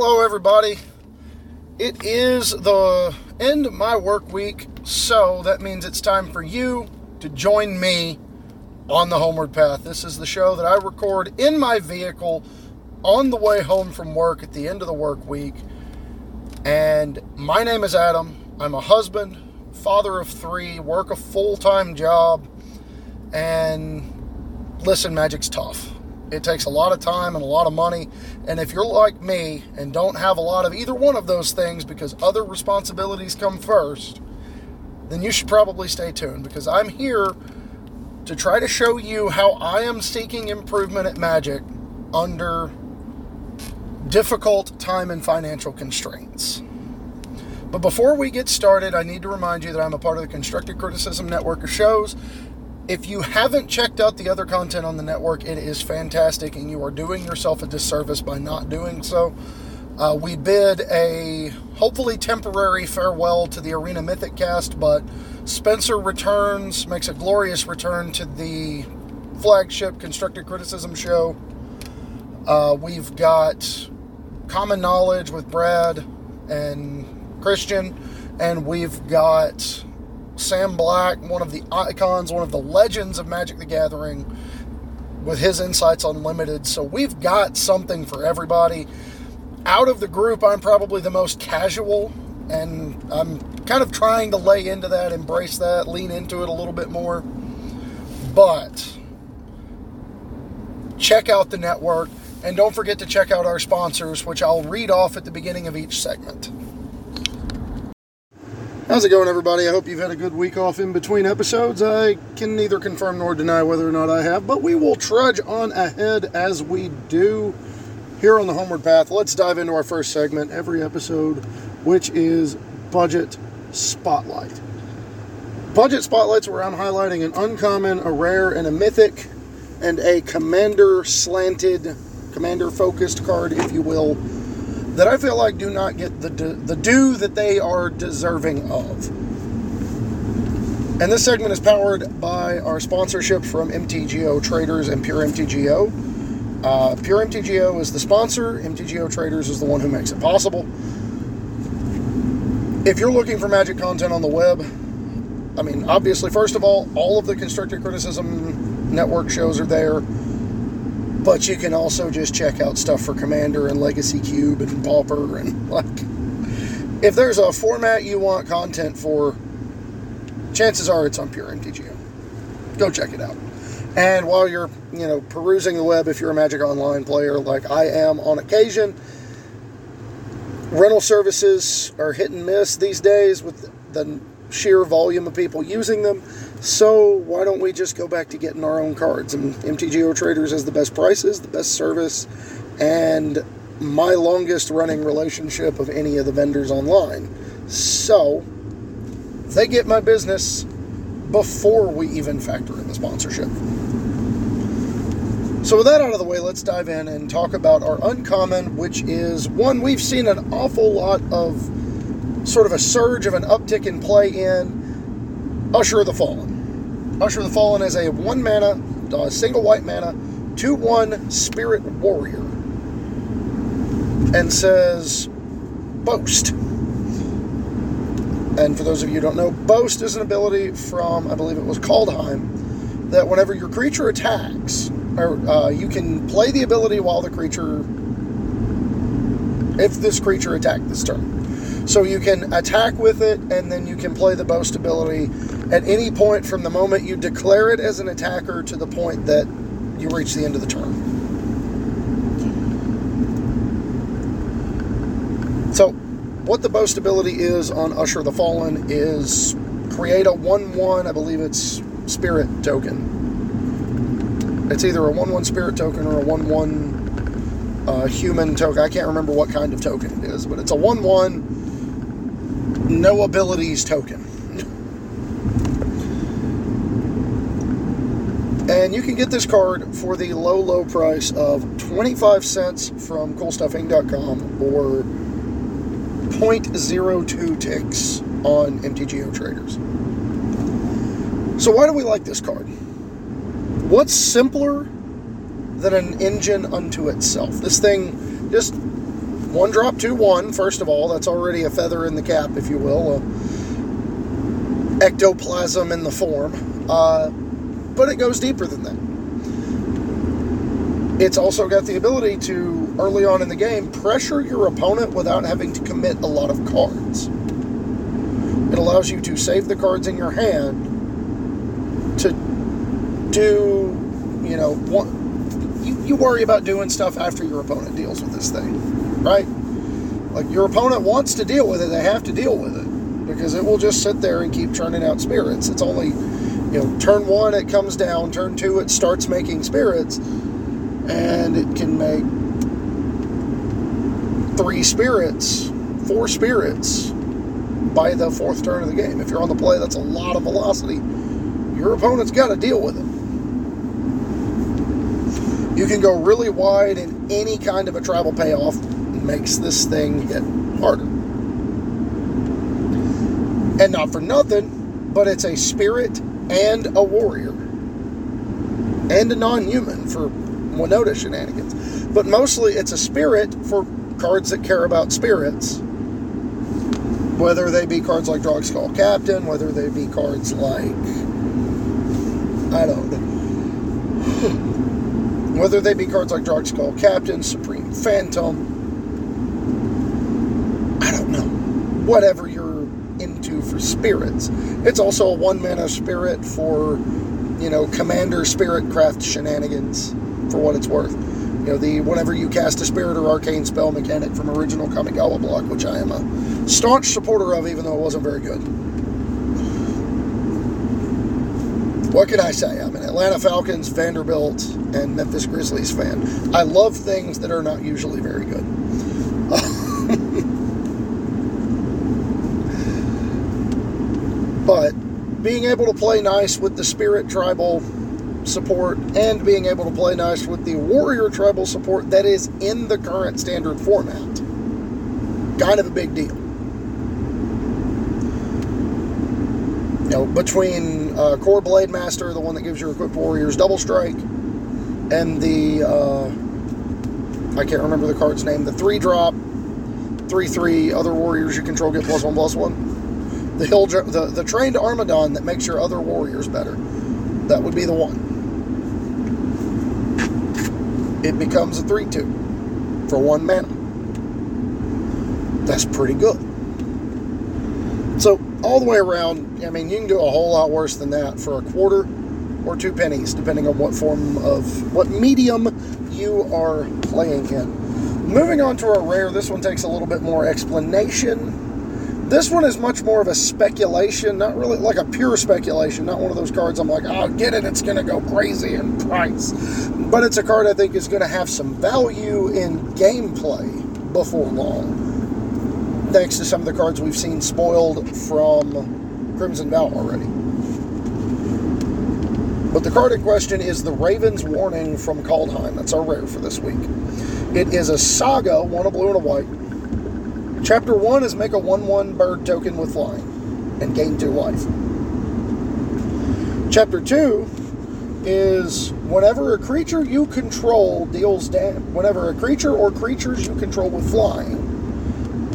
Hello, everybody. It is the end of my work week, so that means it's time for you to join me on the Homeward Path. This is the show that I record in my vehicle on the way home from work at the end of the work week. And my name is Adam. I'm a husband, father of three, work a full time job, and listen, magic's tough. It takes a lot of time and a lot of money. And if you're like me and don't have a lot of either one of those things because other responsibilities come first, then you should probably stay tuned because I'm here to try to show you how I am seeking improvement at Magic under difficult time and financial constraints. But before we get started, I need to remind you that I'm a part of the Constructive Criticism Network of shows if you haven't checked out the other content on the network, it is fantastic, and you are doing yourself a disservice by not doing so. Uh, we bid a hopefully temporary farewell to the Arena Mythic cast, but Spencer returns, makes a glorious return to the flagship Constructive Criticism show. Uh, we've got Common Knowledge with Brad and Christian, and we've got Sam Black, one of the icons, one of the legends of Magic the Gathering, with his insights unlimited. So we've got something for everybody. Out of the group, I'm probably the most casual, and I'm kind of trying to lay into that, embrace that, lean into it a little bit more. But check out the network, and don't forget to check out our sponsors, which I'll read off at the beginning of each segment. How's it going, everybody? I hope you've had a good week off in between episodes. I can neither confirm nor deny whether or not I have, but we will trudge on ahead as we do here on the Homeward Path. Let's dive into our first segment every episode, which is Budget Spotlight. Budget Spotlight's where I'm highlighting an uncommon, a rare, and a mythic, and a commander slanted, commander focused card, if you will that I feel like do not get the the due that they are deserving of. And this segment is powered by our sponsorship from MTGO Traders and Pure MTGO. Uh, Pure MTGO is the sponsor. MTGO Traders is the one who makes it possible. If you're looking for magic content on the web, I mean, obviously, first of all, all of the Constructive Criticism Network shows are there but you can also just check out stuff for Commander and Legacy Cube and Pauper and like if there's a format you want content for, chances are it's on Pure MTGO. Go check it out. And while you're, you know, perusing the web, if you're a Magic Online player like I am on occasion, rental services are hit and miss these days with the sheer volume of people using them. So why don't we just go back to getting our own cards? And MTGO Traders has the best prices, the best service, and my longest running relationship of any of the vendors online. So they get my business before we even factor in the sponsorship. So, with that out of the way, let's dive in and talk about our uncommon, which is one we've seen an awful lot of sort of a surge of an uptick in play in Usher of the Fallen. Usher of the Fallen is a one mana, uh, single white mana, 2 1 spirit warrior. And says Boast. And for those of you who don't know, Boast is an ability from, I believe it was Kaldheim, that whenever your creature attacks, or uh, you can play the ability while the creature, if this creature attacked this turn. So you can attack with it, and then you can play the boast ability at any point from the moment you declare it as an attacker to the point that you reach the end of the turn. So, what the boast ability is on Usher the Fallen is create a 1 1, I believe it's spirit token. It's either a 1 1 spirit token or a 1 1 uh, human token. I can't remember what kind of token it is, but it's a 1 1 no abilities token. And you can get this card for the low, low price of 25 cents from CoolStuffInc.com or 0.02 ticks on MTGO Traders. So, why do we like this card? What's simpler than an engine unto itself? This thing just one drop, two one. First of all, that's already a feather in the cap, if you will, ectoplasm in the form. Uh, but it goes deeper than that. It's also got the ability to, early on in the game, pressure your opponent without having to commit a lot of cards. It allows you to save the cards in your hand to do, you know, one, you, you worry about doing stuff after your opponent deals with this thing, right? Like your opponent wants to deal with it, they have to deal with it because it will just sit there and keep churning out spirits. It's only, you know, turn one it comes down, turn two it starts making spirits and it can make three spirits, four spirits by the fourth turn of the game. If you're on the play, that's a lot of velocity. Your opponent's got to deal with it. You can go really wide, and any kind of a tribal payoff makes this thing hit harder. And not for nothing, but it's a spirit and a warrior and a non human for Winota shenanigans. But mostly it's a spirit for cards that care about spirits. Whether they be cards like Drogskol Captain, whether they be cards like. I don't know. Whether they be cards like Drogskol Captain, Supreme Phantom. I don't know. Whatever into for spirits. It's also a one mana spirit for, you know, Commander Spirit Craft shenanigans for what it's worth. You know, the whenever you cast a spirit or arcane spell mechanic from original Kamigawa block, which I am a staunch supporter of, even though it wasn't very good. What can I say? I'm an Atlanta Falcons, Vanderbilt, and Memphis Grizzlies fan. I love things that are not usually very good. But being able to play nice with the Spirit Tribal support and being able to play nice with the Warrior Tribal support that is in the current standard format. Kind of a big deal. You know, between uh, Blade Master, the one that gives your equipped warriors double strike, and the uh, I can't remember the card's name, the three drop, three three other warriors you control get plus one plus one. The hill, the the trained Armadon that makes your other warriors better. That would be the one. It becomes a three two for one mana. That's pretty good. So all the way around, I mean, you can do a whole lot worse than that for a quarter or two pennies, depending on what form of, what medium you are playing in. Moving on to our rare, this one takes a little bit more explanation. This one is much more of a speculation, not really like a pure speculation, not one of those cards I'm like, oh, get it, it's going to go crazy in price. But it's a card I think is going to have some value in gameplay before long thanks to some of the cards we've seen spoiled from Crimson Vow already. But the card in question is the Raven's Warning from Kaldheim. That's our rare for this week. It is a saga, one a blue and a white. Chapter 1 is make a 1 1 bird token with flying and gain 2 life. Chapter 2 is whenever a creature you control deals damage, whenever a creature or creatures you control with flying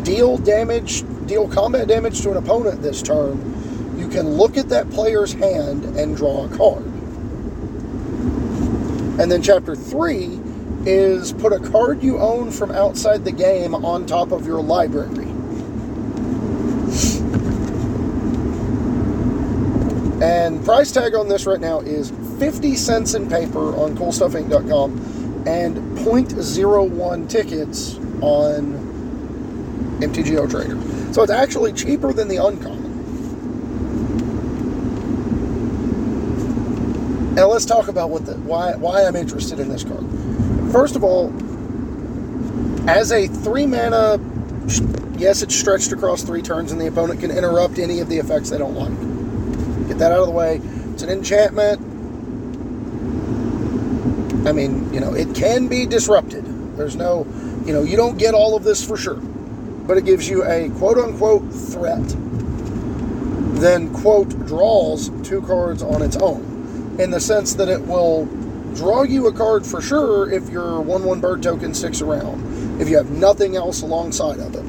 deal damage, deal combat damage to an opponent this turn, you can look at that player's hand and draw a card. And then chapter 3 is put a card you own from outside the game on top of your library. And price tag on this right now is 50 cents in paper on coolstuffinc.com and 0.01 tickets on MTGO Trader. So it's actually cheaper than the uncommon. Now let's talk about what the why why I'm interested in this card. First of all, as a three mana, yes, it's stretched across three turns, and the opponent can interrupt any of the effects they don't like. Get that out of the way. It's an enchantment. I mean, you know, it can be disrupted. There's no, you know, you don't get all of this for sure but it gives you a quote unquote threat. Then, quote, draws two cards on its own, in the sense that it will draw you a card for sure if your 1 1 bird token sticks around. if you have nothing else alongside of it.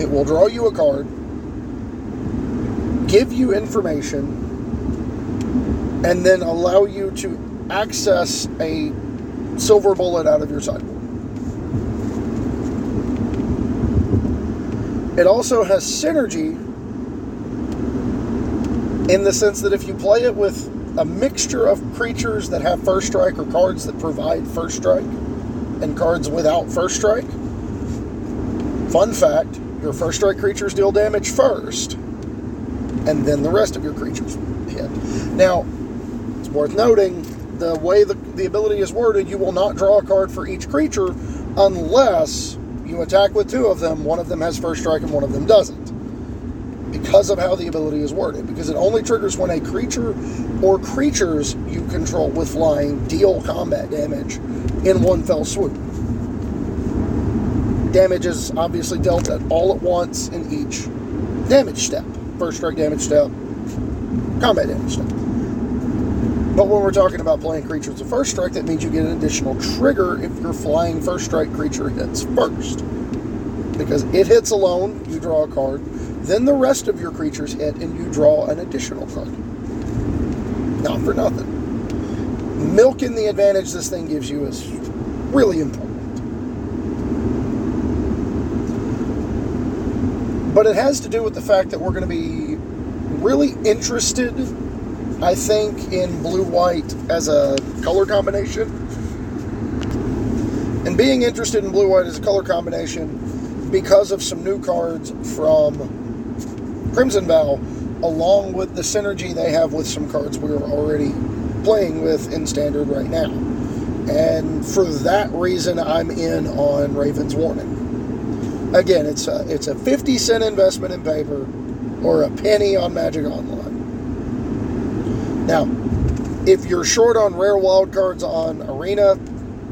It will draw you a card, give you information, and then allow you to access a silver bullet out of your sideboard. It also has synergy in the sense that if you play it with a mixture of creatures that have first strike or cards that provide first strike and cards without first strike, fun fact your first strike creatures deal damage first, and then the rest of your creatures hit. Now, it's worth noting the way the, the ability is worded, you will not draw a card for each creature unless you attack with two of them, one of them has first strike and one of them doesn't. Because of how the ability is worded, because it only triggers when a creature or creatures you control with flying deal combat damage in one fell swoop. Damage is obviously dealt at all at once in each damage step. First strike damage step, combat damage step. But when we're talking about playing creatures of first strike, that means you get an additional trigger if your flying first strike creature hits first. Because it hits alone, you draw a card. Then the rest of your creatures hit, and you draw an additional card. Not for nothing. Milking the advantage this thing gives you is really important. But it has to do with the fact that we're going to be really interested I think in blue white as a color combination. And being interested in blue white as a color combination because of some new cards from Crimson Vow, along with the synergy they have with some cards we're already playing with in standard right now. And for that reason, I'm in on Raven's Warning. Again, it's a, it's a 50 cent investment in paper or a penny on Magic Online. Now, if you're short on rare wild cards on Arena,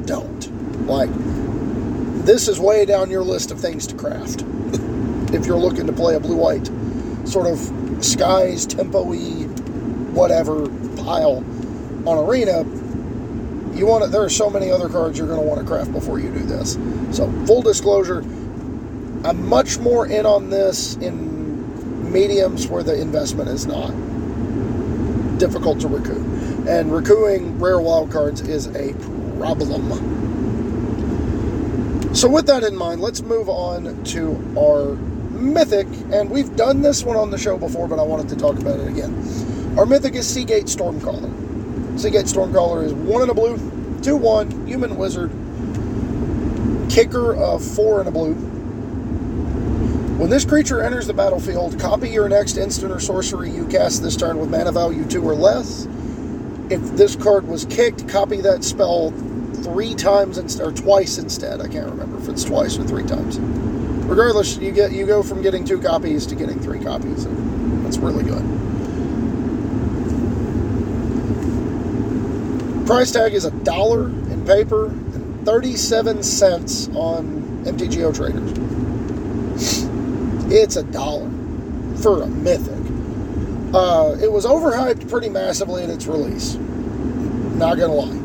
don't. Like, this is way down your list of things to craft. if you're looking to play a blue white sort of skies, tempo y, whatever pile on Arena, you want to, there are so many other cards you're going to want to craft before you do this. So, full disclosure, I'm much more in on this in mediums where the investment is not difficult to recoup. And recouping rare wild cards is a problem. So, with that in mind, let's move on to our mythic. And we've done this one on the show before, but I wanted to talk about it again. Our mythic is Seagate Stormcaller. Seagate Stormcaller is one in a blue, 2 1, human wizard, kicker of 4 in a blue when this creature enters the battlefield, copy your next instant or sorcery you cast this turn with mana value 2 or less. If this card was kicked, copy that spell three times instead or twice instead. I can't remember if it's twice or three times. Regardless, you get you go from getting two copies to getting three copies. That's really good. Price tag is a dollar in paper and 37 cents on MTGO traders. It's a dollar for a mythic. Uh, it was overhyped pretty massively at its release. Not gonna lie.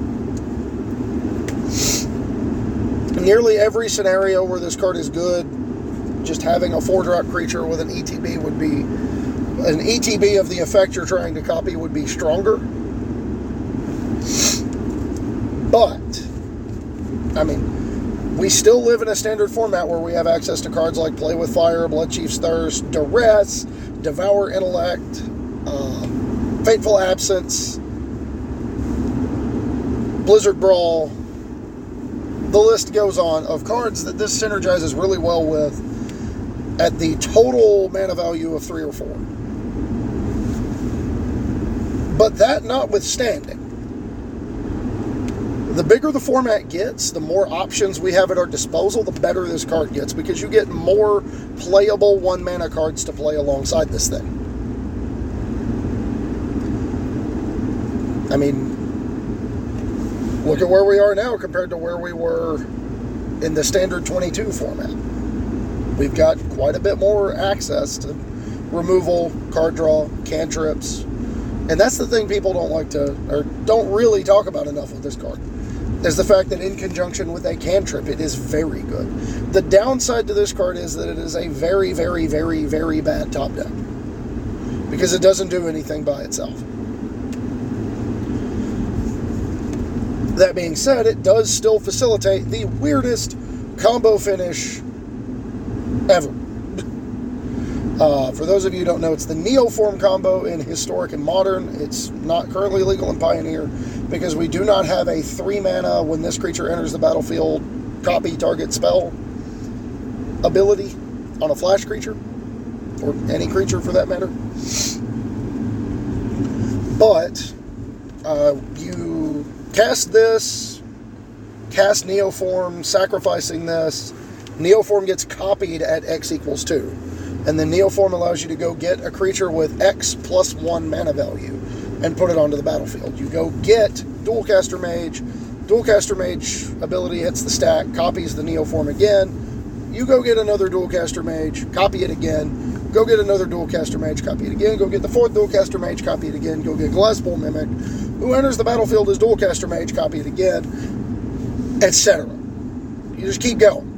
Nearly every scenario where this card is good, just having a four drop creature with an ETB would be an ETB of the effect you're trying to copy would be stronger. But I mean, we still live in a standard format where we have access to cards like Play with Fire, Bloodchief's Thirst, Duress, Devour Intellect, um, Fateful Absence, Blizzard Brawl. The list goes on of cards that this synergizes really well with at the total mana value of three or four. But that notwithstanding, the bigger the format gets, the more options we have at our disposal, the better this card gets because you get more playable one mana cards to play alongside this thing. I mean, look at where we are now compared to where we were in the standard 22 format. We've got quite a bit more access to removal, card draw, cantrips. And that's the thing people don't like to, or don't really talk about enough with this card is the fact that in conjunction with a cantrip, it is very good. The downside to this card is that it is a very, very, very, very bad top deck because it doesn't do anything by itself. That being said, it does still facilitate the weirdest combo finish ever. Uh, for those of you who don't know, it's the Neoform combo in Historic and Modern. It's not currently legal in Pioneer because we do not have a three mana when this creature enters the battlefield copy target spell ability on a flash creature or any creature for that matter. But uh, you cast this, cast Neoform, sacrificing this. Neoform gets copied at X equals 2 and then Neoform allows you to go get a creature with X plus one mana value and put it onto the battlefield. You go get Dualcaster Mage. Dualcaster Mage ability hits the stack, copies the Neoform again. You go get another Dualcaster Mage, copy it again. Go get another Dualcaster Mage, copy it again. Go get the fourth Dualcaster Mage, copy it again. Go get Glasspool Mimic, who enters the battlefield as Dualcaster Mage, copy it again, etc. You just keep going.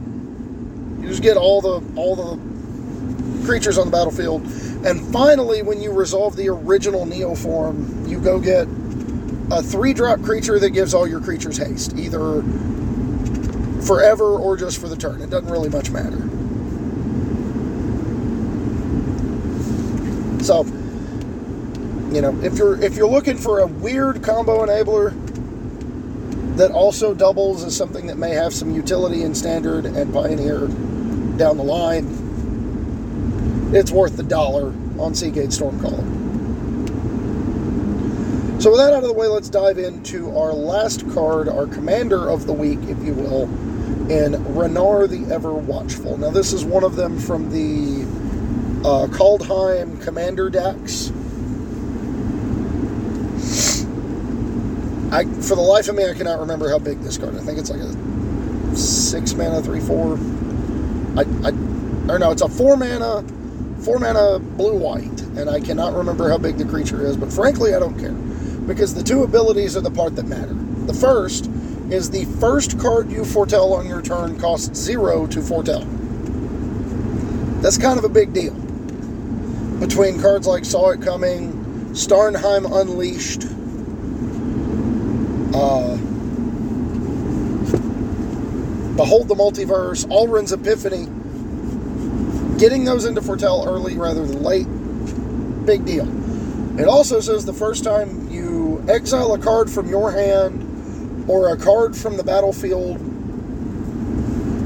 You just get all the all the creatures on the battlefield. And finally, when you resolve the original Neoform, you go get a three drop creature that gives all your creatures haste, either forever or just for the turn. It doesn't really much matter. So, you know, if you're if you're looking for a weird combo enabler that also doubles as something that may have some utility in standard and pioneer down the line, it's worth the dollar on Seagate Stormcaller. So with that out of the way, let's dive into our last card, our commander of the week, if you will, in Ranar the Ever Watchful. Now this is one of them from the uh, Kaldheim Commander decks. I, for the life of me, I cannot remember how big this card. I think it's like a six mana, three four. I, I, or no, it's a four mana four mana blue white, and I cannot remember how big the creature is, but frankly, I don't care because the two abilities are the part that matter. The first is the first card you foretell on your turn costs zero to foretell. That's kind of a big deal. Between cards like Saw It Coming, Starnheim Unleashed, uh, Behold the Multiverse, Alrund's Epiphany, Getting those into foretell early rather than late, big deal. It also says the first time you exile a card from your hand or a card from the battlefield,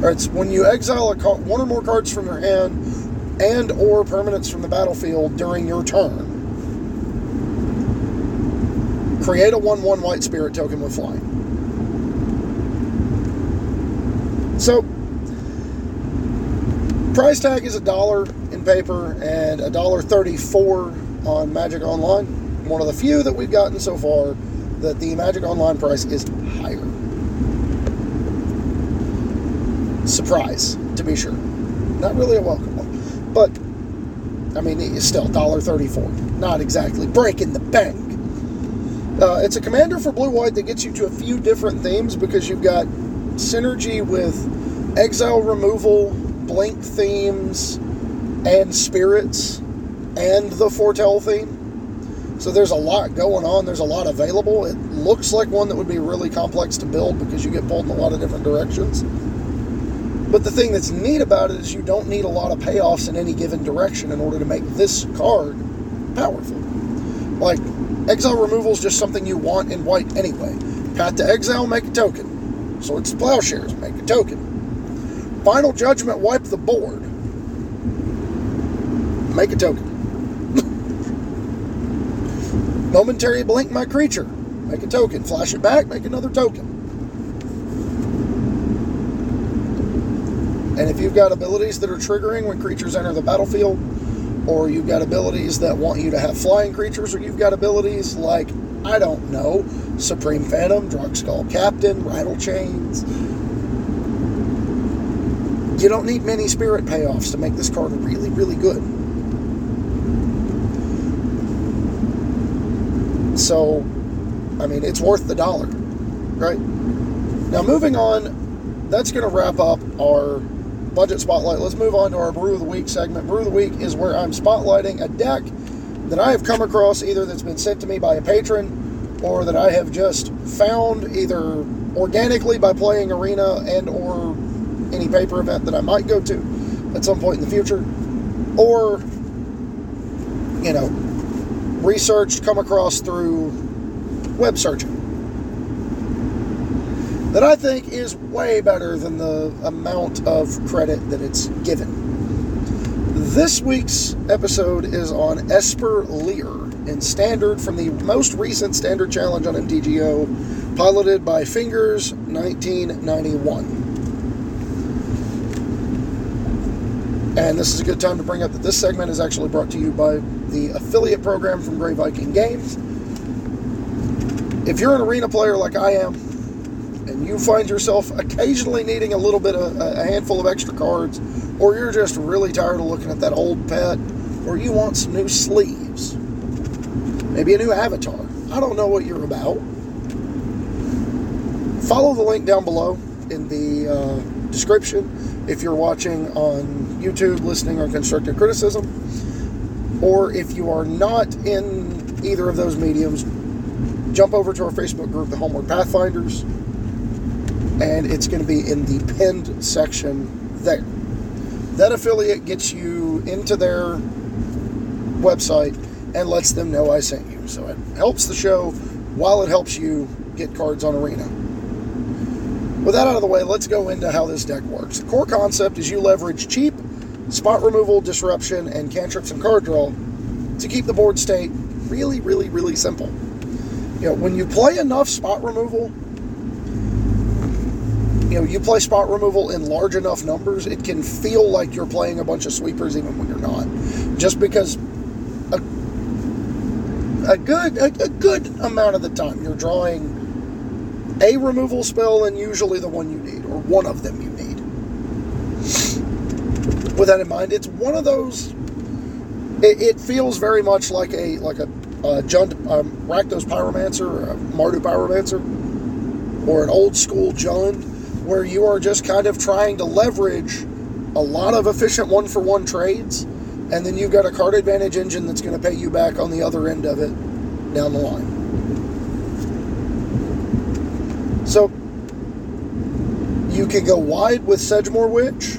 or it's when you exile one or more cards from your hand and or permanents from the battlefield during your turn. Create a 1-1 white spirit token with flying. So Price tag is a dollar in paper and a dollar thirty-four on Magic Online. One of the few that we've gotten so far that the Magic Online price is higher. Surprise, to be sure. Not really a welcome one, but I mean, it's still dollar thirty-four. Not exactly breaking the bank. Uh, it's a commander for blue white that gets you to a few different themes because you've got synergy with exile removal, blink themes and spirits and the foretell theme. So there's a lot going on. There's a lot available. It looks like one that would be really complex to build because you get pulled in a lot of different directions. But the thing that's neat about it is you don't need a lot of payoffs in any given direction in order to make this card powerful. Like, exile removal is just something you want in white anyway. Path to exile, make a token. Swords to plowshares, make a token. Final Judgment wipe the board. Make a token. Momentary blink my creature. Make a token. Flash it back, make another token. And if you've got abilities that are triggering when creatures enter the battlefield, or you've got abilities that want you to have flying creatures, or you've got abilities like, I don't know, Supreme Phantom, Drogskol Captain, Rattlechains, you don't need many spirit payoffs to make this card really, really good. So, I mean, it's worth the dollar, right? Now, moving on, that's going to wrap up our budget spotlight. Let's move on to our Brew of the Week segment. Brew of the Week is where I'm spotlighting a deck that I have come across either that's been sent to me by a patron or that I have just found either organically by playing arena and or any paper event that I might go to at some point in the future or you know researched come across through web searching that I think is way better than the amount of credit that it's given. This week's episode is on Esper Lier in Standard from the most recent Standard Challenge on MTGO, piloted by Fingers 1991. And this is a good time to bring up that this segment is actually brought to you by the affiliate program from Grey Viking Games. If you're an arena player like I am, and you find yourself occasionally needing a little bit of a handful of extra cards, or you're just really tired of looking at that old pet, or you want some new sleeves, maybe a new avatar. I don't know what you're about. Follow the link down below in the uh, description if you're watching on YouTube, listening or constructive criticism, or if you are not in either of those mediums, jump over to our Facebook group, the Homeward Pathfinders and it's going to be in the pinned section there. That affiliate gets you into their website and lets them know I sent you. So it helps the show while it helps you get cards on Arena. With that out of the way, let's go into how this deck works. The core concept is you leverage cheap spot removal, disruption, and cantrips and card draw to keep the board state really, really, really simple. You know, when you play enough spot removal, you know, you play spot removal in large enough numbers, it can feel like you're playing a bunch of sweepers even when you're not. Just because a, a good a, a good amount of the time you're drawing a removal spell and usually the one you need, or one of them you need. With that in mind, it's one of those. It, it feels very much like a like a uh, Jund, um, Rakdos Pyromancer, or a Mardu Pyromancer, or an old school Jund where you are just kind of trying to leverage a lot of efficient one for one trades, and then you've got a card advantage engine that's going to pay you back on the other end of it down the line. So you can go wide with Sedgemoor Witch,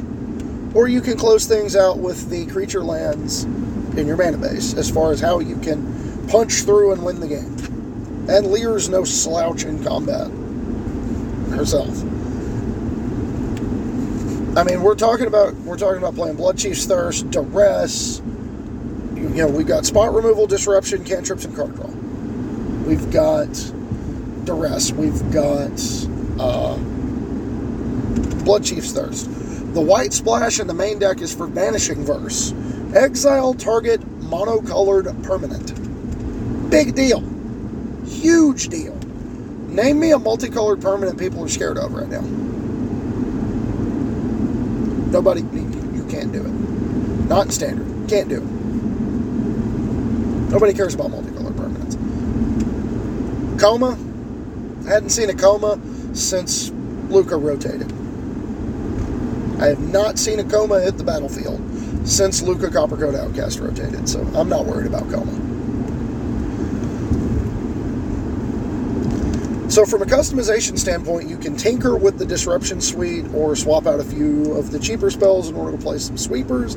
or you can close things out with the creature lands in your mana base as far as how you can punch through and win the game. And Lier's no slouch in combat herself. I mean, we're talking about we're talking about playing Bloodchief's Thirst, Duress. You, know, we've got spot removal, disruption, cantrips, and card draw. We've got Duress. We've got uh, Bloodchief's Thirst. The white splash in the main deck is for Vanishing Verse. Exile target monocolored permanent. Big deal. Huge deal. Name me a multicolored permanent people are scared of right now. Nobody, you can't do it. Not standard. Can't do it. Nobody cares about multicolored permanents. Koma. I hadn't seen a Koma since Lukka rotated. I have not seen a Koma hit the battlefield since Lukka Coppercoat Outcast rotated, so I'm not worried about Koma. So, from a customization standpoint, you can tinker with the Disruption Suite or swap out a few of the cheaper spells in order to play some sweepers.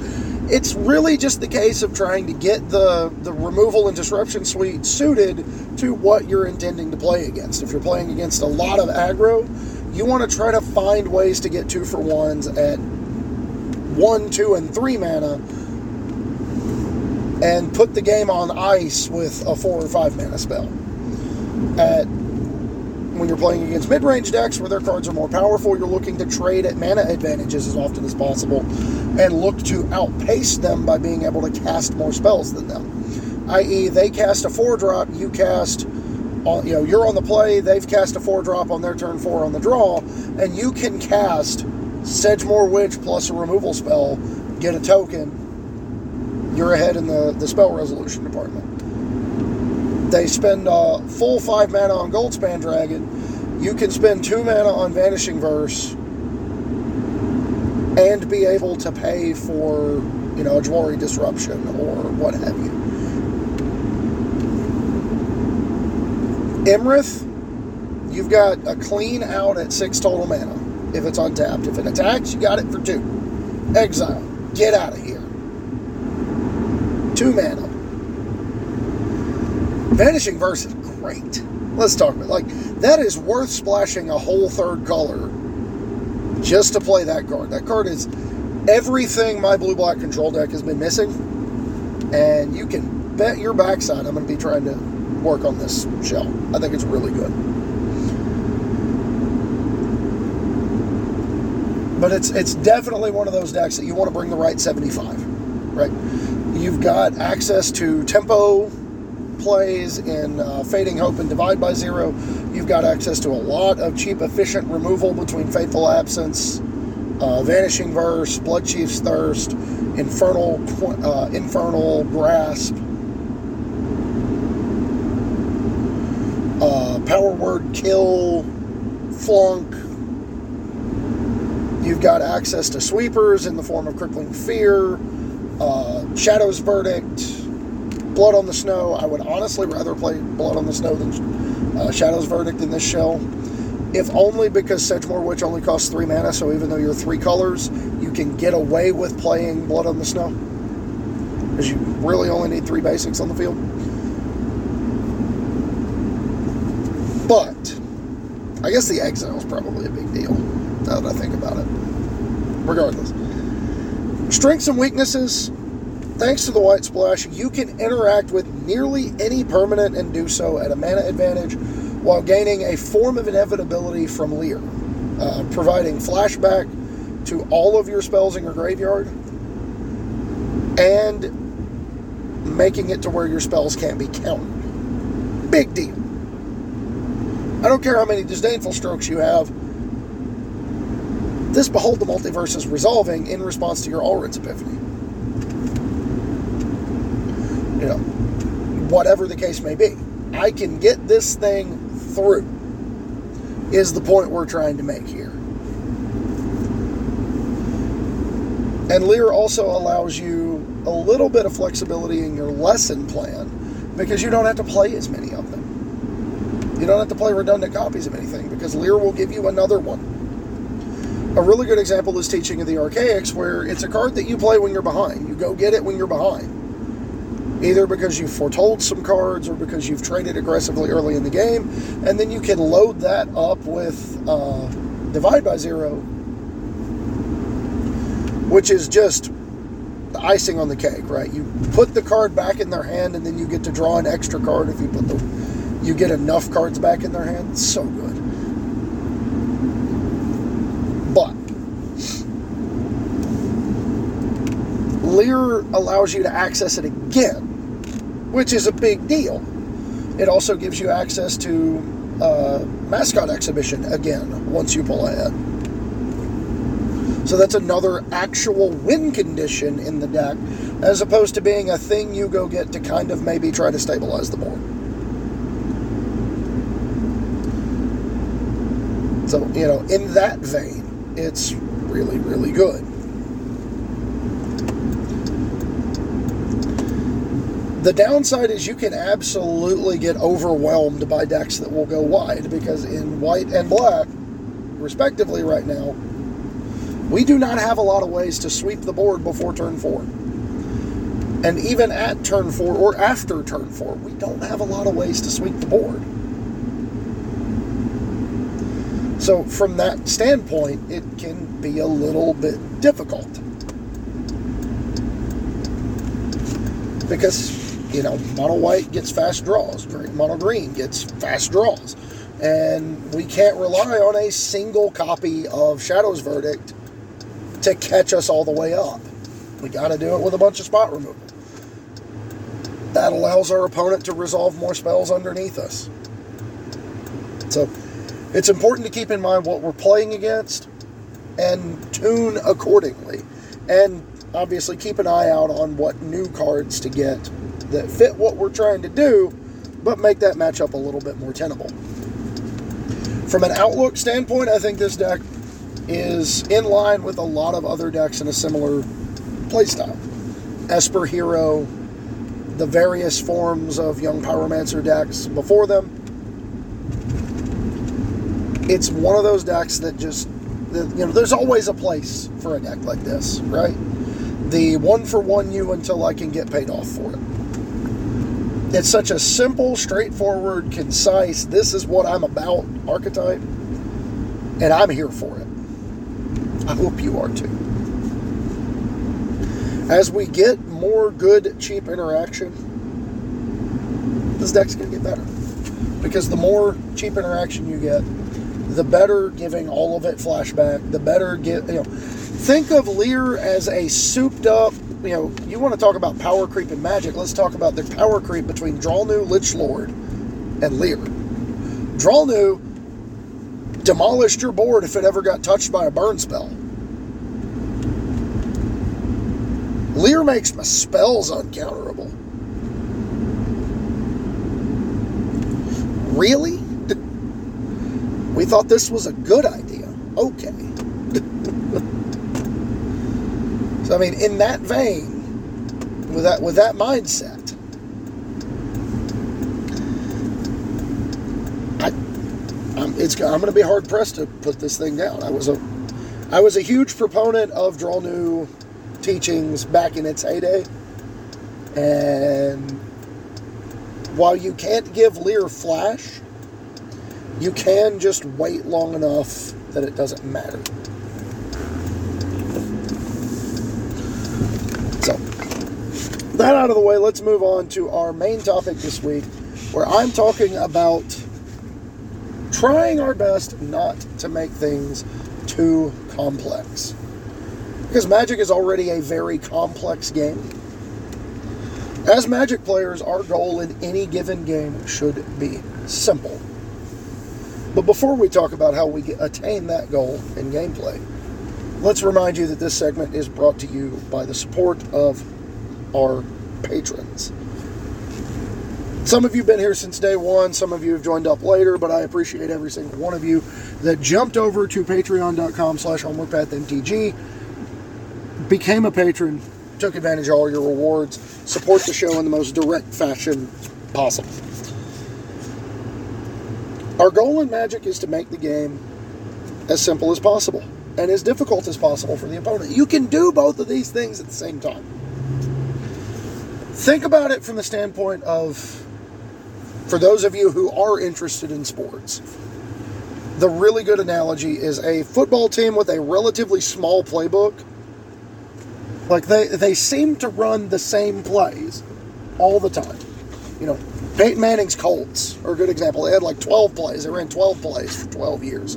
It's really just the case of trying to get the, the removal and Disruption Suite suited to what you're intending to play against. If you're playing against a lot of aggro, you want to try to find ways to get two for ones at one, two, and three mana and put the game on ice with a four or five mana spell. At when you're playing against mid range decks where their cards are more powerful, you're looking to trade at mana advantages as often as possible and look to outpace them by being able to cast more spells than them. I.e., they cast a four drop, you cast. On, you know, you're on the play. They've cast a four drop on their turn four on the draw, and you can cast Sedgemoor Witch plus a removal spell, get a token. You're ahead in the, the spell resolution department they spend uh, full five mana on Goldspan Dragon, you can spend two mana on Vanishing Verse and be able to pay for, you know, a Jwari Disruption or what have you. Iymrith, you've got a clean out at six total mana if it's untapped. If it attacks, you got it for two. Exile, get out of here. Two mana. Vanishing Verse is great. Let's talk about like that is worth splashing a whole third color just to play that card. That card is everything my blue black control deck has been missing, and you can bet your backside I'm going to be trying to work on this shell. I think it's really good. But it's it's definitely one of those decks that you want to bring the right 75, right? You've got access to tempo plays in uh, Fading Hope and Divide by Zero. You've got access to a lot of cheap, efficient removal between Fateful Absence, uh, Vanishing Verse, Bloodchief's Thirst, Infernal, uh, Infernal Grasp, uh, Power Word Kill, Flunk. You've got access to sweepers in the form of Crippling Fear, uh, Shadow's Verdict, Blood on the Snow. I would honestly rather play Blood on the Snow than uh, Shadow's Verdict in this shell. If only because Sedgemoor Witch only costs three mana, so even though you're three colors, you can get away with playing Blood on the Snow. Because you really only need three basics on the field. But I guess the exile is probably a big deal now that I think about it. Regardless. Strengths and weaknesses. Thanks to the White Splash, you can interact with nearly any permanent and do so at a mana advantage while gaining a form of inevitability from Lier, uh, providing flashback to all of your spells in your graveyard and making it to where your spells can't be countered. Big deal. I don't care how many disdainful strokes you have. This Behold the Multiverse is resolving in response to your Alrund's Epiphany. You know, whatever the case may be. I can get this thing through, is the point we're trying to make here. And Lier also allows you a little bit of flexibility in your lesson plan because you don't have to play as many of them. You don't have to play redundant copies of anything because Lier will give you another one. A really good example is Teaching of the Archaics, where it's a card that you play when you're behind. You go get it when you're behind either because you've foretold some cards or because you've traded aggressively early in the game, and then you can load that up with uh, Divide by Zero, which is just the icing on the cake, right? You put the card back in their hand, and then you get to draw an extra card if you put the you get enough cards back in their hand. So good. But Lier allows you to access it again which is a big deal. It also gives you access to uh, mascot exhibition again once you pull ahead. So that's another actual win condition in the deck, as opposed to being a thing you go get to kind of maybe try to stabilize the board. So, you know, in that vein, it's really, really good. The downside is you can absolutely get overwhelmed by decks that will go wide because in white and black, respectively, right now, we do not have a lot of ways to sweep the board before turn four. And even at turn four or after turn four, we don't have a lot of ways to sweep the board. So, from that standpoint, it can be a little bit difficult. Because you know, mono white gets fast draws, mono green gets fast draws. And we can't rely on a single copy of Shadow's Verdict to catch us all the way up. We got to do it with a bunch of spot removal. That allows our opponent to resolve more spells underneath us. So it's important to keep in mind what we're playing against and tune accordingly. And obviously keep an eye out on what new cards to get that fit what we're trying to do, but make that matchup a little bit more tenable. From an outlook standpoint, I think this deck is in line with a lot of other decks in a similar playstyle. Esper Hero, the various forms of Young Pyromancer decks before them. It's one of those decks that just, you know, there's always a place for a deck like this, right? The one for one you until I can get paid off for it. It's such a simple, straightforward, concise, this is what I'm about archetype, and I'm here for it. I hope you are too. As we get more good, cheap interaction, this deck's going to get better. Because the more cheap interaction you get, the better giving all of it flashback, the better get, you know, think of Lier as a souped up, you know, you want to talk about power creep and magic, let's talk about the power creep between Dralnu, Lich Lord, and Lier. Dralnu demolished your board if it ever got touched by a burn spell. Lier makes my spells uncounterable. Really? We thought this was a good idea. Okay. So I mean, in that vein, with that with that mindset, I, I'm, it's I'm going to be hard pressed to put this thing down. I was a I was a huge proponent of Dralnu teachings back in its heyday, and while you can't give Lier flash, you can just wait long enough that it doesn't matter. That out of the way, let's move on to our main topic this week, where I'm talking about trying our best not to make things too complex. Because Magic is already a very complex game. As Magic players, our goal in any given game should be simple. But before we talk about how we attain that goal in gameplay, let's remind you that this segment is brought to you by the support of our patrons. Some of you have been here since day one, some of you have joined up later, but I appreciate every single one of you that jumped over to patreon.com slash homewardpathmtg, became a patron, took advantage of all your rewards, support the show in the most direct fashion possible. Our goal in Magic is to make the game as simple as possible and as difficult as possible for the opponent. You can do both of these things at the same time. Think about it from the standpoint of, for those of you who are interested in sports, the really good analogy is a football team with a relatively small playbook. Like they, they seem to run the same plays all the time. You know, Peyton Manning's Colts are a good example. They had like 12 plays. They ran 12 plays for 12 years.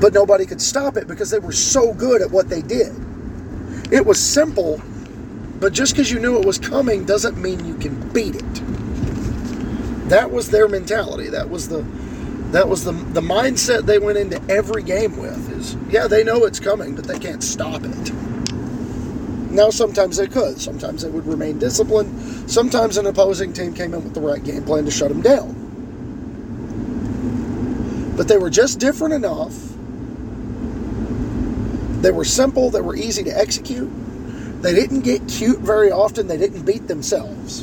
But nobody could stop it because they were so good at what they did. It was simple, but just because you knew it was coming doesn't mean you can beat it. That was their mentality. That was the that was the the mindset they went into every game with is yeah, they know it's coming, but they can't stop it. Now, sometimes they could. Sometimes they would remain disciplined. Sometimes an opposing team came in with the right game plan to shut them down. But they were just different enough. They were simple. They were easy to execute. They didn't get cute very often. They didn't beat themselves.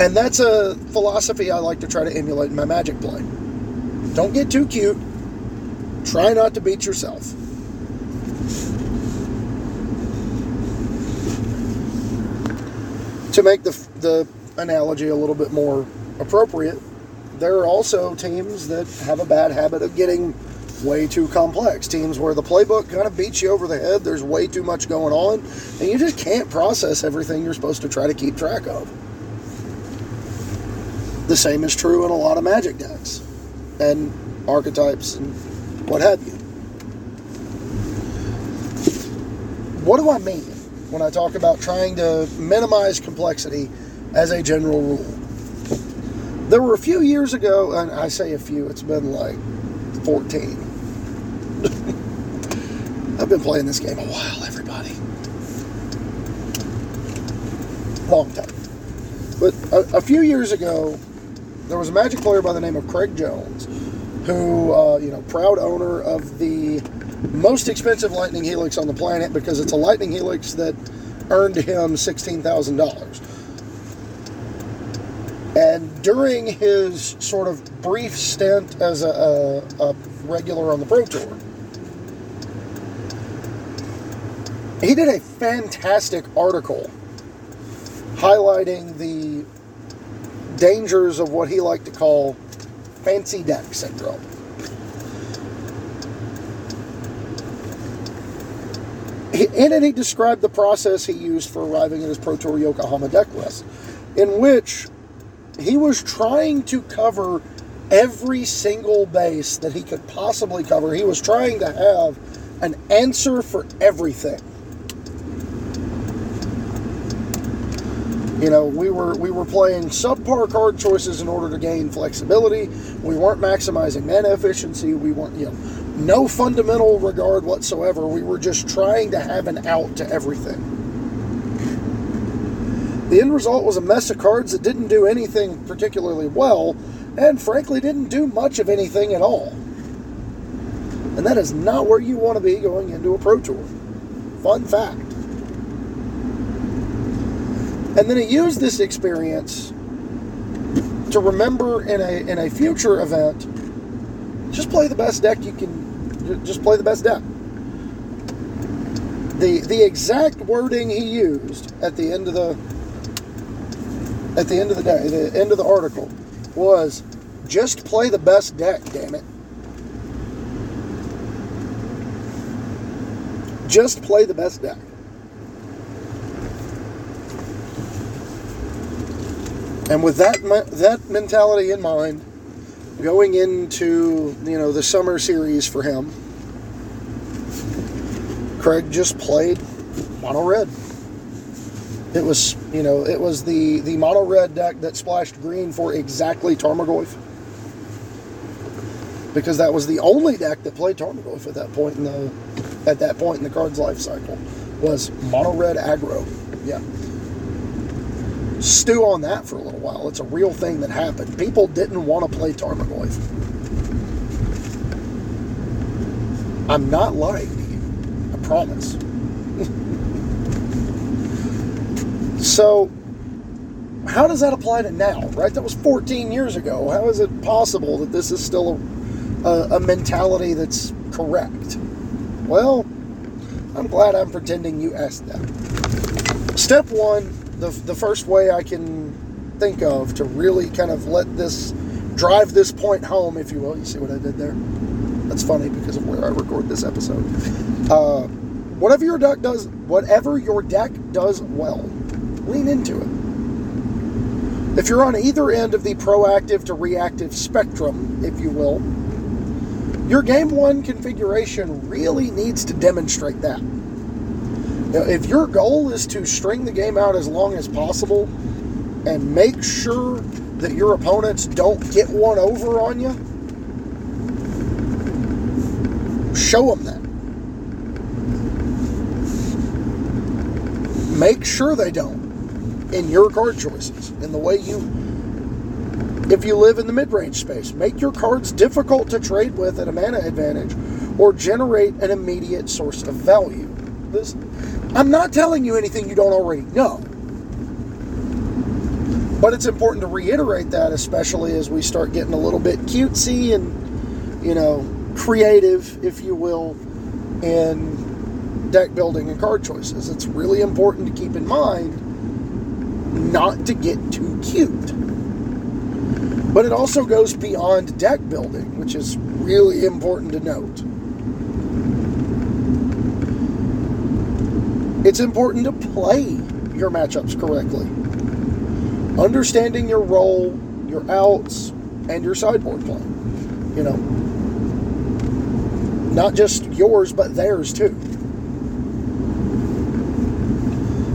And that's a philosophy I like to try to emulate in my magic play. Don't get too cute. Try not to beat yourself. to make the, the analogy a little bit more appropriate, there are also teams that have a bad habit of getting way too complex. Teams where the playbook kind of beats you over the head, there's way too much going on, and you just can't process everything you're supposed to try to keep track of. The same is true in a lot of magic decks and archetypes and what have you. What do I mean? when I talk about trying to minimize complexity as a general rule. There were a few years ago, and I say a few, it's been like 14. I've been playing this game a while, everybody. Long time. But a, a few years ago, there was a Magic player by the name of Craig Jones, who, uh, you know, proud owner of the most expensive Lightning Helix on the planet because it's a Lightning Helix that earned him $16,000. And during his sort of brief stint as a, a, a regular on the Pro Tour, he did a fantastic article highlighting the dangers of what he liked to call fancy deck syndrome. In it, he described the process he used for arriving at his Pro Tour Yokohama deck list, in which he was trying to cover every single base that he could possibly cover. He was trying to have an answer for everything. You know, we were we were playing subpar card choices in order to gain flexibility. We weren't maximizing mana efficiency. We weren't, you know, no fundamental regard whatsoever. We were just trying to have an out to everything. The end result was a mess of cards that didn't do anything particularly well, and frankly didn't do much of anything at all. And that is not where you want to be going into a Pro Tour. Fun fact. And then he used this experience to remember in a in a future event. Just play the best deck you can. Just play the best deck. The the exact wording he used at the end of the at the end of the day, the end of the article was just play the best deck, damn it. Just play the best deck. And with that that mentality in mind, going into you know the summer series for him, Craig just played mono red. It was you know it was the the mono red deck that splashed green for exactly Tarmogoyf. Because that was the only deck that played Tarmogoyf at that point in the at that point in the card's life cycle was mono red aggro. Yeah stew on that for a little while. It's a real thing that happened. People didn't want to play Tarmogoyf. I'm not lying to you. I promise. so, how does that apply to now, right? That was 14 years ago. How is it possible that this is still a, a, a mentality that's correct? Well, I'm glad I'm pretending you asked that. Step one the, the first way I can think of to really kind of let this drive this point home, if you will. You see what I did there? That's funny because of where I record this episode. Uh, whatever your deck does, whatever your deck does well, lean into it. If you're on either end of the proactive to reactive spectrum, if you will, your game one configuration really needs to demonstrate that. If your goal is to string the game out as long as possible and make sure that your opponents don't get one over on you, show them that. Make sure they don't in your card choices, in the way you if you live in the mid-range space. Make your cards difficult to trade with at a mana advantage or generate an immediate source of value. This I'm not telling you anything you don't already know. But it's important to reiterate that, especially as we start getting a little bit cutesy and, you know, creative, if you will, in deck building and card choices. It's really important to keep in mind not to get too cute. But it also goes beyond deck building, which is really important to note. It's important to play your matchups correctly. Understanding your role, your outs, and your sideboard play. You know, not just yours, but theirs too.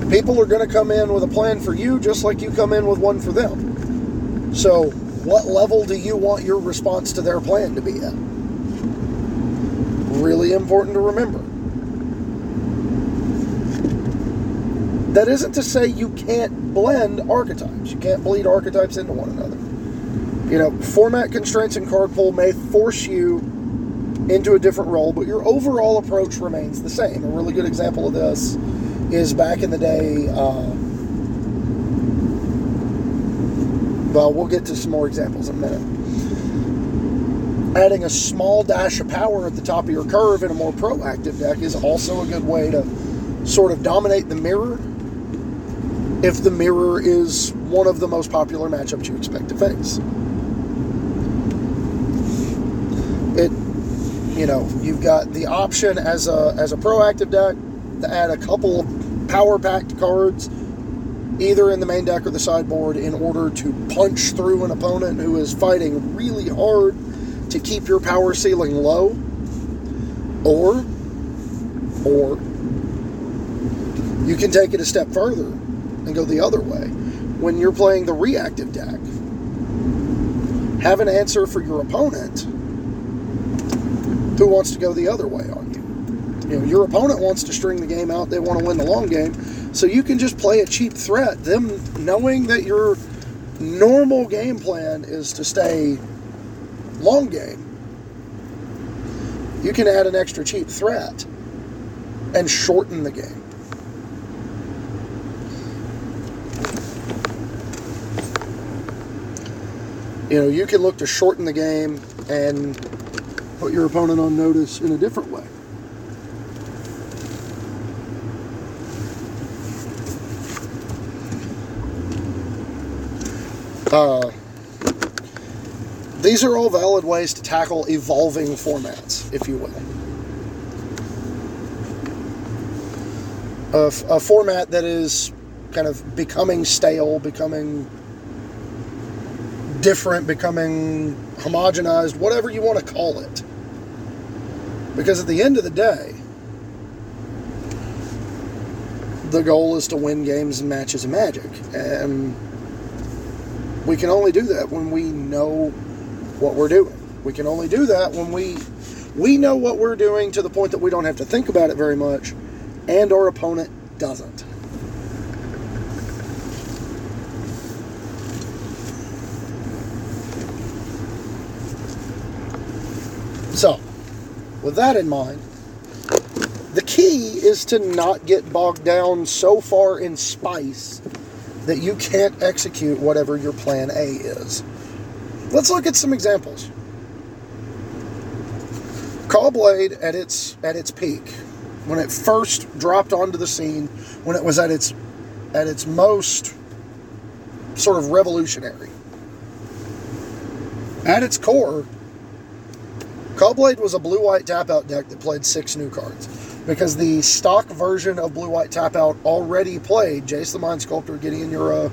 People are going to come in with a plan for you just like you come in with one for them. So, what level do you want your response to their plan to be at? Really important to remember. That isn't to say you can't blend archetypes. You can't bleed archetypes into one another. You know, format constraints and card pull may force you into a different role, but your overall approach remains the same. A really good example of this is back in the day. Uh, well, we'll get to some more examples in a minute. Adding a small dash of power at the top of your curve in a more proactive deck is also a good way to sort of dominate the mirror if the mirror is one of the most popular matchups you expect to face. It, you know, you've got the option as a as a proactive deck to add a couple of power packed cards, either in the main deck or the sideboard, in order to punch through an opponent who is fighting really hard to keep your power ceiling low, or or you can take it a step further and go the other way. When you're playing the reactive deck, have an answer for your opponent who wants to go the other way on you. You know, your opponent wants to string the game out, they want to win the long game. So you can just play a cheap threat, them knowing that your normal game plan is to stay long game. You can add an extra cheap threat and shorten the game. You know, you can look to shorten the game and put your opponent on notice in a different way. Uh, these are all valid ways to tackle evolving formats, if you will. A, a format that is kind of becoming stale, becoming different, becoming homogenized, whatever you want to call it. Because at the end of the day, the goal is to win games and matches of magic. And we can only do that when we know what we're doing. We can only do that when we we know what we're doing to the point that we don't have to think about it very much and our opponent doesn't. So, with that in mind, the key is to not get bogged down so far in spice that you can't execute whatever your plan A is. Let's look at some examples. Caw-Blade at its at its peak, when it first dropped onto the scene, when it was at its at its most sort of revolutionary. At its core, Caw-Blade was a blue white tap out deck that played six new cards. Because the stock version of blue white tap out already played Jace the Mind Sculptor, Gideon Jura,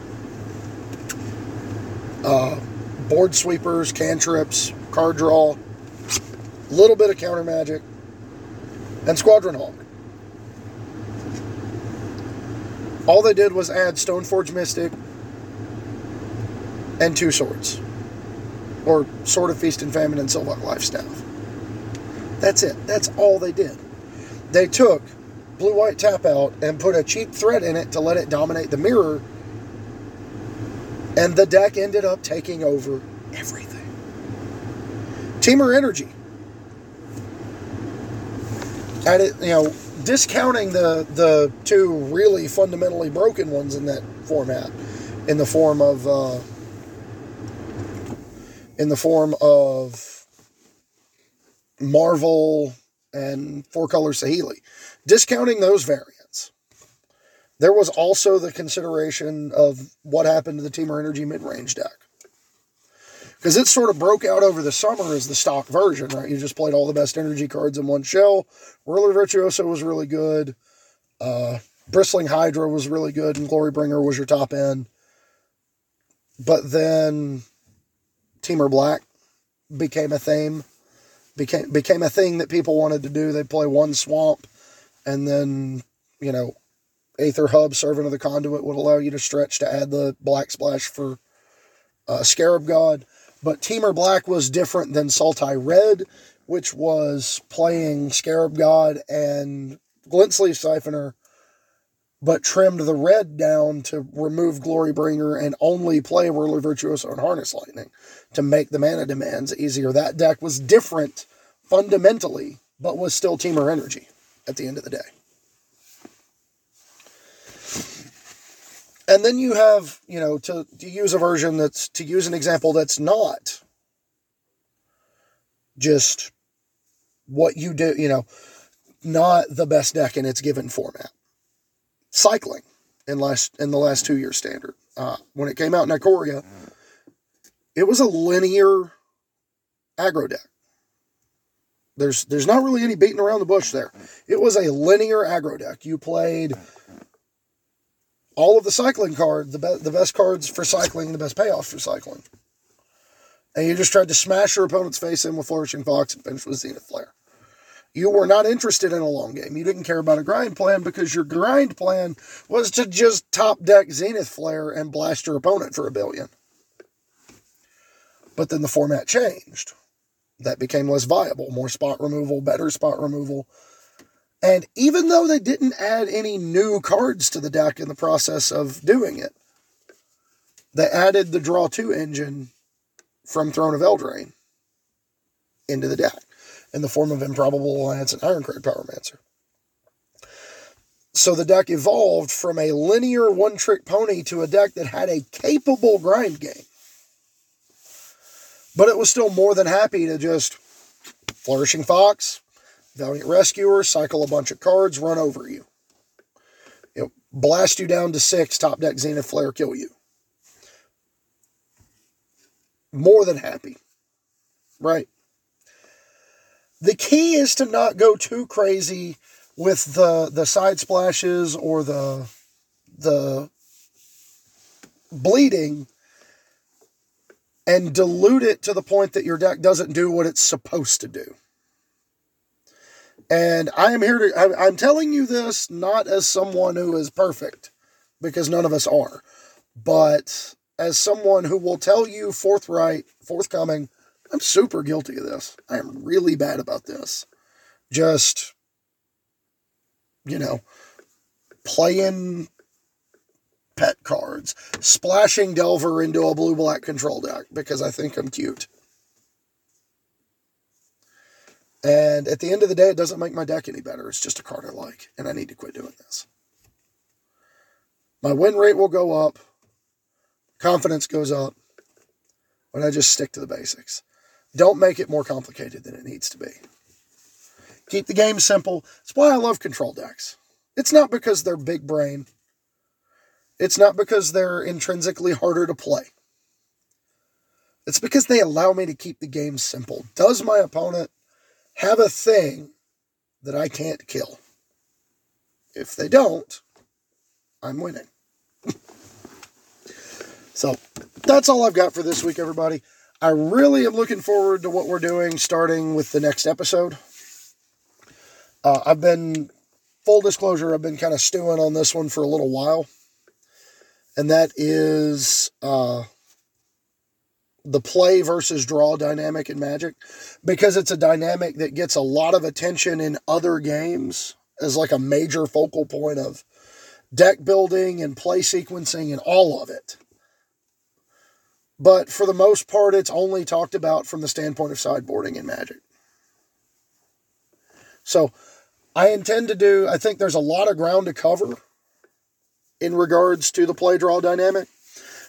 uh, board sweepers, cantrips, card draw, a little bit of counter magic, and Squadron Hawk. All they did was add Stoneforge Mystic and two swords. Or Sword of Feast and Famine and Sylvok Lifestaff. That's it. That's all they did. They took blue white tap out and put a cheap threat in it to let it dominate the mirror. And the deck ended up taking over everything. Temur Energy. At it, you know, discounting the the two really fundamentally broken ones in that format, in the form of uh, in the form of Marvel, and Four Color Saheeli. Discounting those variants, there was also the consideration of what happened to the Temur Energy mid range deck. Because it sort of broke out over the summer as the stock version, right? You just played all the best energy cards in one shell. Whirler Virtuoso was really good. Uh, Bristling Hydra was really good, and Glorybringer was your top end. But then Temur Black became a theme became became a thing that people wanted to do. They'd play one swamp, and then you know, Aether Hub, Servant of the Conduit, would allow you to stretch to add the Black Splash for uh, Scarab God. But Temur Black was different than Sultai Red, which was playing Scarab God and Glint Sleeve Siphoner but trimmed the red down to remove Glorybringer and only play Whirler Virtuoso and Harness Lightning to make the mana demands easier. That deck was different fundamentally, but was still Temur Energy at the end of the day. And then you have, you know, to, to use a version that's, to use an example that's not just what you do, you know, not the best deck in its given format. Cycling in last in the last two year standard. Uh, when it came out in Ikoria, it was a linear aggro deck. There's there's not really any beating around the bush there. It was a linear aggro deck. You played all of the cycling cards, the, be- the best cards for cycling, the best payoff for cycling. And you just tried to smash your opponent's face in with Flourishing Fox and finish with Zenith Flare. You were not interested in a long game. You didn't care about a grind plan because your grind plan was to just top deck Zenith Flare and blast your opponent for a billion. But then the format changed. That became less viable, more spot removal, better spot removal. And even though they didn't add any new cards to the deck in the process of doing it, they added the draw two engine from Throne of Eldraine into the deck in the form of Improbable Alliance and Irencrag Pyromancer. So the deck evolved from a linear one trick pony to a deck that had a capable grind game. But it was still more than happy to just Flourishing Fox, Valiant Rescuer, cycle a bunch of cards, run over you. you know, blast you down to six, top deck Zenith Flare, kill you. More than happy. Right. The key is to not go too crazy with the the side splashes or the the bleeding and dilute it to the point that your deck doesn't do what it's supposed to do. And I am here to, I'm telling you this not as someone who is perfect, because none of us are, but as someone who will tell you forthright, forthcoming, I'm super guilty of this. I am really bad about this. Just, you know, playing pet cards, splashing Delver into a blue black control deck because I think I'm cute. And at the end of the day, it doesn't make my deck any better. It's just a card I like, and I need to quit doing this. My win rate will go up, confidence goes up, when I just stick to the basics. Don't make it more complicated than it needs to be. Keep the game simple. That's why I love control decks. It's not because they're big brain. It's not because they're intrinsically harder to play. It's because they allow me to keep the game simple. Does my opponent have a thing that I can't kill? If they don't, I'm winning. so that's all I've got for this week, everybody. I really am looking forward to what we're doing starting with the next episode. Uh, I've been, full disclosure, I've been kind of stewing on this one for a little while. And that is uh, the play versus draw dynamic in Magic because it's a dynamic that gets a lot of attention in other games as like a major focal point of deck building and play sequencing and all of it. But for the most part, it's only talked about from the standpoint of sideboarding in Magic. So I intend to do, I think there's a lot of ground to cover in regards to the play draw dynamic.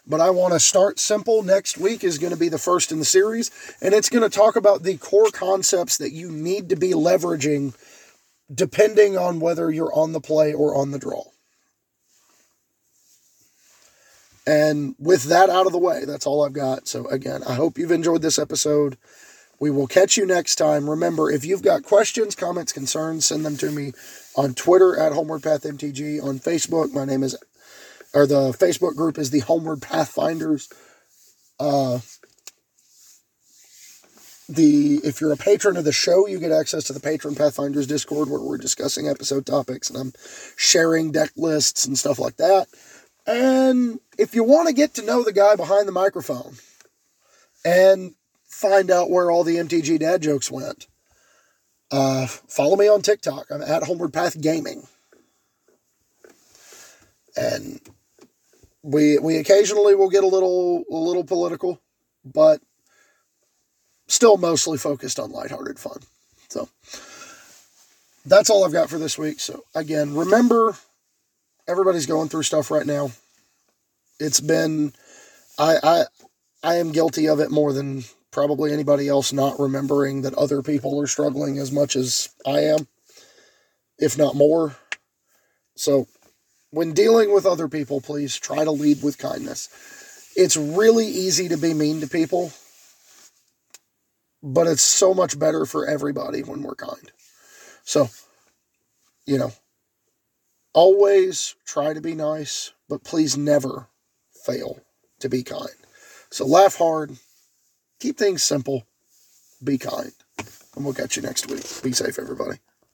But I want to start simple. Next week is going to be the first in the series, and it's going to talk about the core concepts that you need to be leveraging depending on whether you're on the play or on the draw. And with that out of the way, that's all I've got. So, again, I hope you've enjoyed this episode. We will catch you next time. Remember, if you've got questions, comments, concerns, send them to me on Twitter at Homeward Path MTG. On Facebook, my name is, or the Facebook group is the Homeward Pathfinders. Uh, the if you're a patron of the show, you get access to the Patron Pathfinders Discord where we're discussing episode topics and I'm sharing deck lists and stuff like that. And if you want to get to know the guy behind the microphone and find out where all the MTG dad jokes went, uh, follow me on TikTok. I'm at Homeward Path Gaming. And we we occasionally will get a little a little political, but still mostly focused on lighthearted fun. So that's all I've got for this week. So again, remember everybody's going through stuff right now. It's been I I I am guilty of it more than probably anybody else not remembering that other people are struggling as much as I am, if not more. So when dealing with other people, please try to lead with kindness. It's really easy to be mean to people, but it's so much better for everybody when we're kind. So, you know, always try to be nice, but please never fail to be kind. So laugh hard, keep things simple, be kind, and we'll catch you next week. Be safe, everybody.